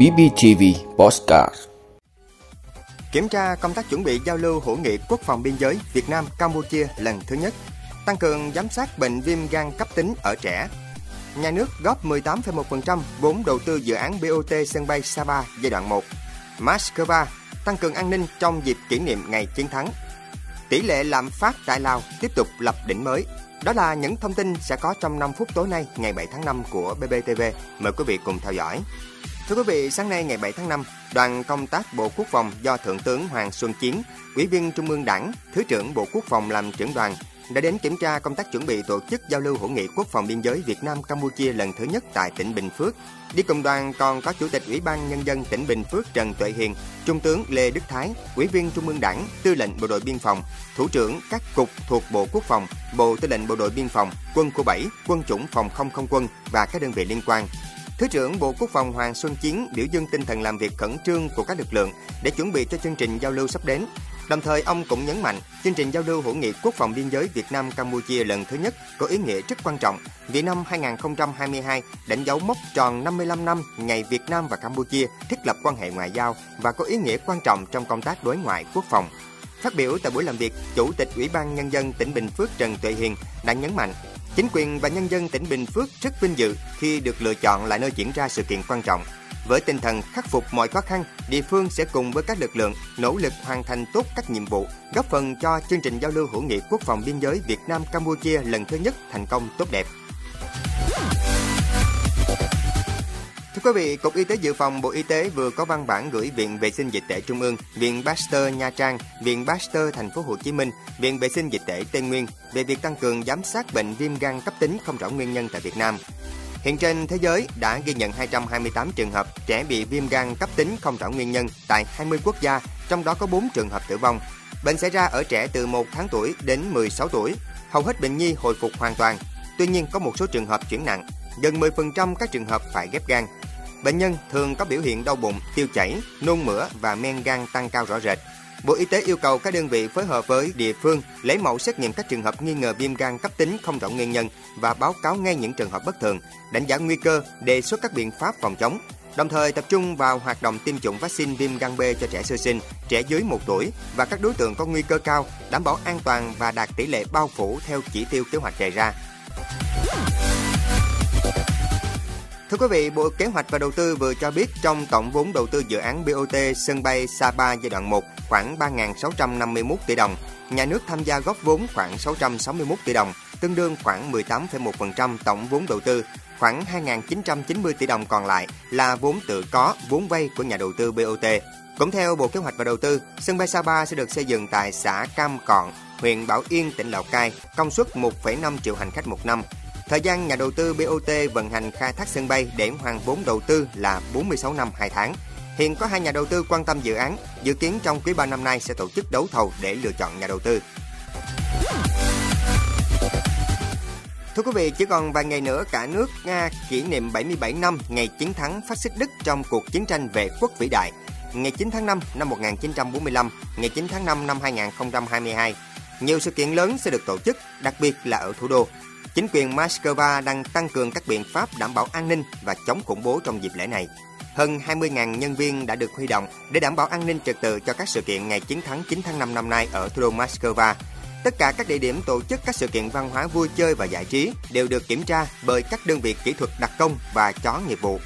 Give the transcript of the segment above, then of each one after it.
BBTV Postcard Kiểm tra công tác chuẩn bị giao lưu hữu nghị quốc phòng biên giới Việt Nam Campuchia lần thứ nhất. Tăng cường giám sát bệnh viêm gan cấp tính ở trẻ. Nhà nước góp 18,1% vốn đầu tư dự án BOT sân bay Sapa giai đoạn 1. Moscow tăng cường an ninh trong dịp kỷ niệm ngày chiến thắng. Tỷ lệ lạm phát tại Lào tiếp tục lập đỉnh mới. Đó là những thông tin sẽ có trong 5 phút tối nay ngày 7 tháng 5 của BBTV. Mời quý vị cùng theo dõi. Thưa quý vị, sáng nay ngày 7 tháng 5, đoàn công tác Bộ Quốc phòng do Thượng tướng Hoàng Xuân Chiến, Ủy viên Trung ương Đảng, Thứ trưởng Bộ Quốc phòng làm trưởng đoàn đã đến kiểm tra công tác chuẩn bị tổ chức giao lưu hữu nghị quốc phòng biên giới Việt Nam Campuchia lần thứ nhất tại tỉnh Bình Phước. Đi cùng đoàn còn có Chủ tịch Ủy ban Nhân dân tỉnh Bình Phước Trần Tuệ Hiền, Trung tướng Lê Đức Thái, Ủy viên Trung ương Đảng, Tư lệnh Bộ đội Biên phòng, Thủ trưởng các cục thuộc Bộ Quốc phòng, Bộ Tư lệnh Bộ đội Biên phòng, Quân khu 7, Quân chủng phòng không không quân và các đơn vị liên quan. Thứ trưởng Bộ Quốc phòng Hoàng Xuân Chiến biểu dương tinh thần làm việc khẩn trương của các lực lượng để chuẩn bị cho chương trình giao lưu sắp đến. Đồng thời ông cũng nhấn mạnh, chương trình giao lưu hữu nghị quốc phòng biên giới Việt Nam Campuchia lần thứ nhất có ý nghĩa rất quan trọng vì năm 2022 đánh dấu mốc tròn 55 năm ngày Việt Nam và Campuchia thiết lập quan hệ ngoại giao và có ý nghĩa quan trọng trong công tác đối ngoại quốc phòng. Phát biểu tại buổi làm việc, Chủ tịch Ủy ban Nhân dân tỉnh Bình Phước Trần Tuệ Hiền đã nhấn mạnh Chính quyền và nhân dân tỉnh Bình Phước rất vinh dự khi được lựa chọn là nơi diễn ra sự kiện quan trọng. Với tinh thần khắc phục mọi khó khăn, địa phương sẽ cùng với các lực lượng nỗ lực hoàn thành tốt các nhiệm vụ, góp phần cho chương trình giao lưu hữu nghị quốc phòng biên giới Việt Nam Campuchia lần thứ nhất thành công tốt đẹp. Thưa quý vị, Cục Y tế Dự phòng Bộ Y tế vừa có văn bản gửi Viện Vệ sinh Dịch tễ Trung ương, Viện Pasteur Nha Trang, Viện Pasteur Thành phố Hồ Chí Minh, Viện Vệ sinh Dịch tễ Tây Nguyên về việc tăng cường giám sát bệnh viêm gan cấp tính không rõ nguyên nhân tại Việt Nam. Hiện trên thế giới đã ghi nhận 228 trường hợp trẻ bị viêm gan cấp tính không rõ nguyên nhân tại 20 quốc gia, trong đó có 4 trường hợp tử vong. Bệnh xảy ra ở trẻ từ 1 tháng tuổi đến 16 tuổi. Hầu hết bệnh nhi hồi phục hoàn toàn. Tuy nhiên có một số trường hợp chuyển nặng, gần 10% các trường hợp phải ghép gan. Bệnh nhân thường có biểu hiện đau bụng, tiêu chảy, nôn mửa và men gan tăng cao rõ rệt. Bộ Y tế yêu cầu các đơn vị phối hợp với địa phương lấy mẫu xét nghiệm các trường hợp nghi ngờ viêm gan cấp tính không rõ nguyên nhân và báo cáo ngay những trường hợp bất thường, đánh giá nguy cơ, đề xuất các biện pháp phòng chống. Đồng thời tập trung vào hoạt động tiêm chủng vaccine viêm gan B cho trẻ sơ sinh, trẻ dưới 1 tuổi và các đối tượng có nguy cơ cao, đảm bảo an toàn và đạt tỷ lệ bao phủ theo chỉ tiêu kế hoạch đề ra. Thưa quý vị, Bộ Kế hoạch và Đầu tư vừa cho biết trong tổng vốn đầu tư dự án BOT sân bay Sapa giai đoạn 1 khoảng 3.651 tỷ đồng, nhà nước tham gia góp vốn khoảng 661 tỷ đồng, tương đương khoảng 18,1% tổng vốn đầu tư. Khoảng 2.990 tỷ đồng còn lại là vốn tự có, vốn vay của nhà đầu tư BOT. Cũng theo Bộ Kế hoạch và Đầu tư, sân bay Sapa sẽ được xây dựng tại xã Cam Cọn, huyện Bảo Yên, tỉnh Lào Cai, công suất 1,5 triệu hành khách một năm, Thời gian nhà đầu tư BOT vận hành khai thác sân bay để hoàn vốn đầu tư là 46 năm 2 tháng. Hiện có hai nhà đầu tư quan tâm dự án, dự kiến trong quý 3 năm nay sẽ tổ chức đấu thầu để lựa chọn nhà đầu tư. Thưa quý vị, chỉ còn vài ngày nữa cả nước Nga kỷ niệm 77 năm ngày chiến thắng phát xít Đức trong cuộc chiến tranh vệ quốc vĩ đại. Ngày 9 tháng 5 năm 1945, ngày 9 tháng 5 năm 2022, nhiều sự kiện lớn sẽ được tổ chức, đặc biệt là ở thủ đô. Chính quyền Moscow đang tăng cường các biện pháp đảm bảo an ninh và chống khủng bố trong dịp lễ này. Hơn 20.000 nhân viên đã được huy động để đảm bảo an ninh trật tự cho các sự kiện ngày chiến thắng 9 tháng 5 năm nay ở thủ đô Moscow. Tất cả các địa điểm tổ chức các sự kiện văn hóa vui chơi và giải trí đều được kiểm tra bởi các đơn vị kỹ thuật đặc công và chó nghiệp vụ.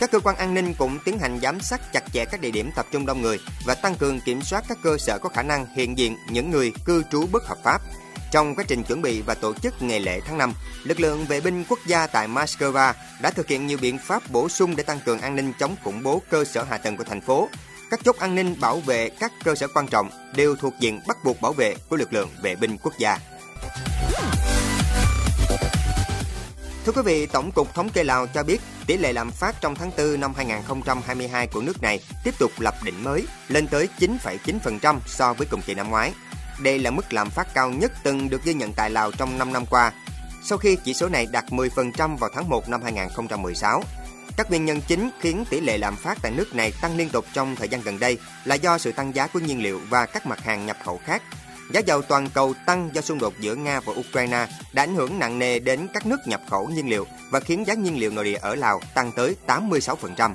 Các cơ quan an ninh cũng tiến hành giám sát chặt chẽ các địa điểm tập trung đông người và tăng cường kiểm soát các cơ sở có khả năng hiện diện những người cư trú bất hợp pháp trong quá trình chuẩn bị và tổ chức ngày lễ tháng 5, lực lượng vệ binh quốc gia tại Moscow đã thực hiện nhiều biện pháp bổ sung để tăng cường an ninh chống khủng bố cơ sở hạ tầng của thành phố. Các chốt an ninh bảo vệ các cơ sở quan trọng đều thuộc diện bắt buộc bảo vệ của lực lượng vệ binh quốc gia. Thưa quý vị, Tổng cục Thống kê Lào cho biết tỷ lệ lạm phát trong tháng 4 năm 2022 của nước này tiếp tục lập đỉnh mới, lên tới 9,9% so với cùng kỳ năm ngoái. Đây là mức lạm phát cao nhất từng được ghi nhận tại Lào trong 5 năm qua, sau khi chỉ số này đạt 10% vào tháng 1 năm 2016. Các nguyên nhân chính khiến tỷ lệ lạm phát tại nước này tăng liên tục trong thời gian gần đây là do sự tăng giá của nhiên liệu và các mặt hàng nhập khẩu khác. Giá dầu toàn cầu tăng do xung đột giữa Nga và Ukraine đã ảnh hưởng nặng nề đến các nước nhập khẩu nhiên liệu và khiến giá nhiên liệu nội địa ở Lào tăng tới 86%.